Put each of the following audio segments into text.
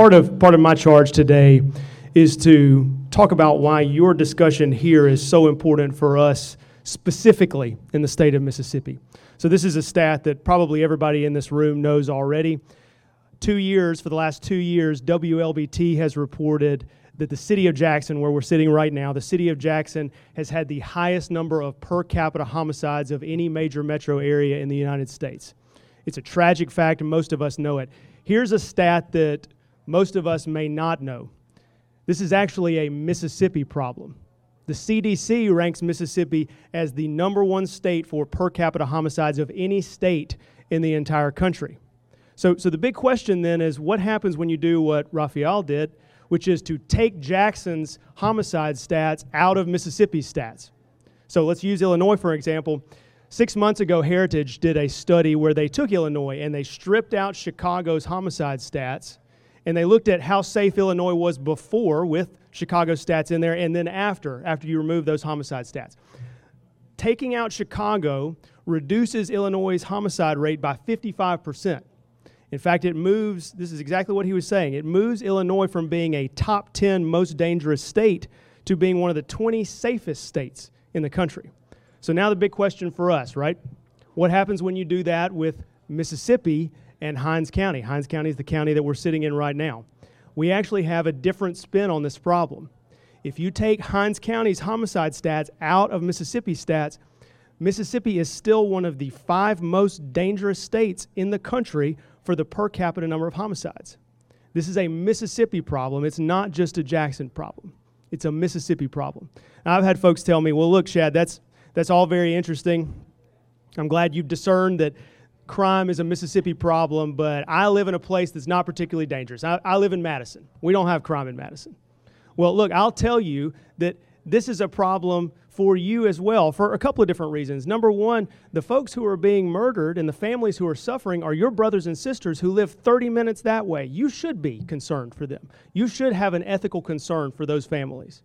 part of part of my charge today is to talk about why your discussion here is so important for us specifically in the state of Mississippi. So this is a stat that probably everybody in this room knows already. Two years, for the last two years, WLBT has reported that the city of Jackson, where we're sitting right now, the city of Jackson has had the highest number of per capita homicides of any major metro area in the United States. It's a tragic fact, and most of us know it. Here's a stat that most of us may not know. This is actually a Mississippi problem. The CDC ranks Mississippi as the number one state for per capita homicides of any state in the entire country. So, so the big question then is what happens when you do what Raphael did, which is to take Jackson's homicide stats out of Mississippi's stats? So let's use Illinois for example. Six months ago, Heritage did a study where they took Illinois and they stripped out Chicago's homicide stats and they looked at how safe Illinois was before with Chicago stats in there and then after, after you remove those homicide stats. Taking out Chicago reduces Illinois' homicide rate by 55%. In fact, it moves, this is exactly what he was saying, it moves Illinois from being a top 10 most dangerous state to being one of the 20 safest states in the country. So now the big question for us, right? What happens when you do that with Mississippi and Hinds County? Hinds County is the county that we're sitting in right now. We actually have a different spin on this problem. If you take Hinds County's homicide stats out of Mississippi stats, Mississippi is still one of the five most dangerous states in the country for the per capita number of homicides. This is a Mississippi problem. It's not just a Jackson problem. It's a Mississippi problem. Now, I've had folks tell me, well, look, Shad, that's, that's all very interesting. I'm glad you've discerned that crime is a Mississippi problem, but I live in a place that's not particularly dangerous. I, I, live in Madison. We don't have crime in Madison. Well, look, I'll tell you that this is a problem for you as well for a couple of different reasons. Number one, the folks who are being murdered and the families who are suffering are your brothers and sisters who live 30 minutes that way. You should be concerned for them. You should have an ethical concern for those families.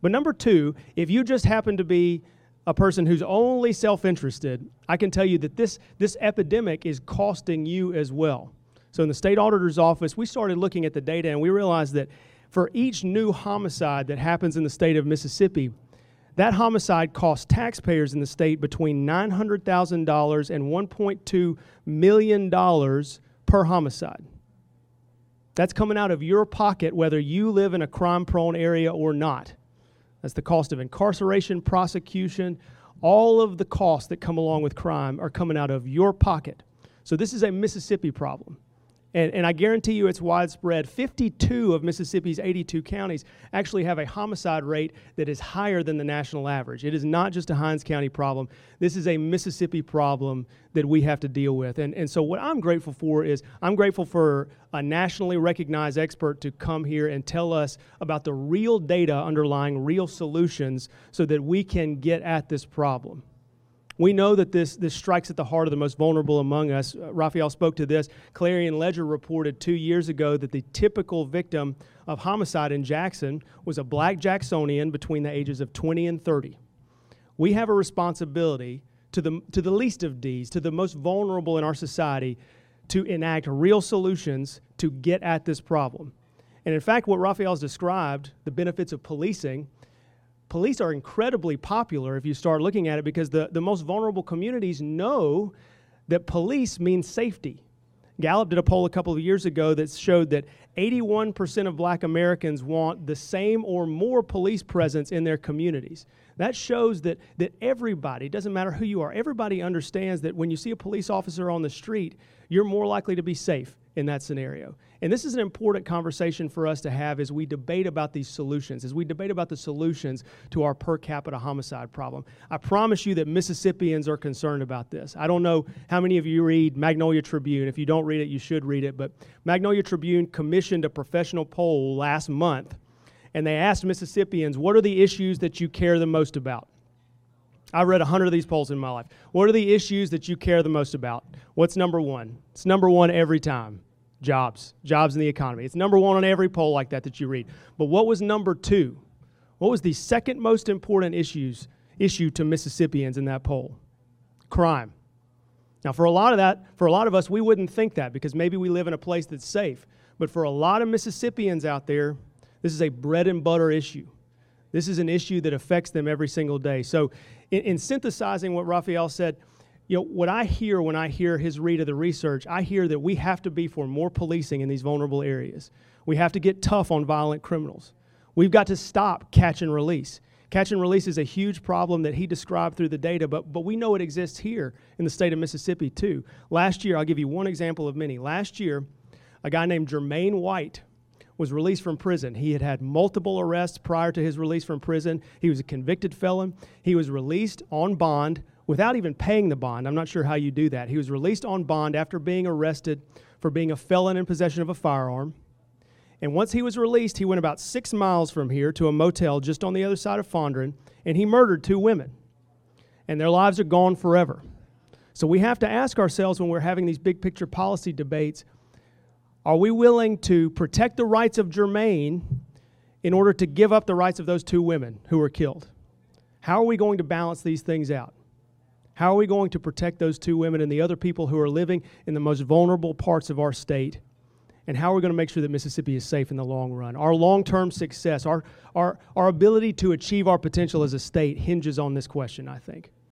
But number two, if you just happen to be a person who's only self interested, I can tell you that this, this epidemic is costing you as well. So, in the state auditor's office, we started looking at the data and we realized that for each new homicide that happens in the state of Mississippi, that homicide costs taxpayers in the state between $900,000 and $1.2 million per homicide. That's coming out of your pocket, whether you live in a crime prone area or not. That's the cost of incarceration, prosecution, all of the costs that come along with crime are coming out of your pocket. So this is a Mississippi problem. And, and I guarantee you it's widespread. 52 of Mississippi's 82 counties actually have a homicide rate that is higher than the national average. It is not just a Hinds County problem. This is a Mississippi problem that we have to deal with. And, and so, what I'm grateful for is I'm grateful for a nationally recognized expert to come here and tell us about the real data underlying real solutions so that we can get at this problem. We know that this, this strikes at the heart of the most vulnerable among us. Uh, Raphael spoke to this. Clarion Ledger reported two years ago that the typical victim of homicide in Jackson was a black Jacksonian between the ages of 20 and 30. We have a responsibility to the, to the least of these, to the most vulnerable in our society, to enact real solutions to get at this problem. And in fact, what Raphael's described, the benefits of policing, police are incredibly popular if you start looking at it because the, the most vulnerable communities know that police means safety. Gallup did a poll a couple of years ago that showed that 81% of black Americans want the same or more police presence in their communities. That shows that, that everybody, doesn't matter who you are, everybody understands that when you see a police officer on the street, you're more likely to be safe in that scenario. And this is an important conversation for us to have as we debate about these solutions, as we debate about the solutions to our per capita homicide problem. I promise you that Mississippians are concerned about this. I don't know how many of you read Magnolia Tribune. If you don't read it, you should read it. But Magnolia Tribune commissioned a professional poll last month, and they asked Mississippians, What are the issues that you care the most about? I read 100 of these polls in my life. What are the issues that you care the most about? What's number one? It's number one every time jobs, jobs in the economy. It's number one on every poll like that that you read. But what was number two? What was the second most important issues, issue to Mississippians in that poll? Crime. Now, for a lot of that, for a lot of us, we wouldn't think that because maybe we live in a place that's safe. But for a lot of Mississippians out there, this is a bread and butter issue. This is an issue that affects them every single day. So, in, in synthesizing what Raphael said, you know, what I hear when I hear his read of the research, I hear that we have to be for more policing in these vulnerable areas. We have to get tough on violent criminals. We've got to stop catch and release. Catch and release is a huge problem that he described through the data, but, but we know it exists here in the state of Mississippi too. Last year, I'll give you one example of many. Last year, a guy named Jermaine White was released from prison. He had had multiple arrests prior to his release from prison. He was a convicted felon. He was released on bond without even paying the bond. I'm not sure how you do that. He was released on bond after being arrested for being a felon in possession of a firearm. And once he was released, he went about six miles from here to a motel just on the other side of Fondren, and he murdered two women. And their lives are gone forever. So we have to ask ourselves when we're having these big picture policy debates are we willing to protect the rights of Jermaine in order to give up the rights of those two women who were killed? How are we going to balance these things out? How are we going to protect those two women and the other people who are living in the most vulnerable parts of our state? And how are we going to make sure that Mississippi is safe in the long run? Our long term success, our, our, our ability to achieve our potential as a state hinges on this question, I think.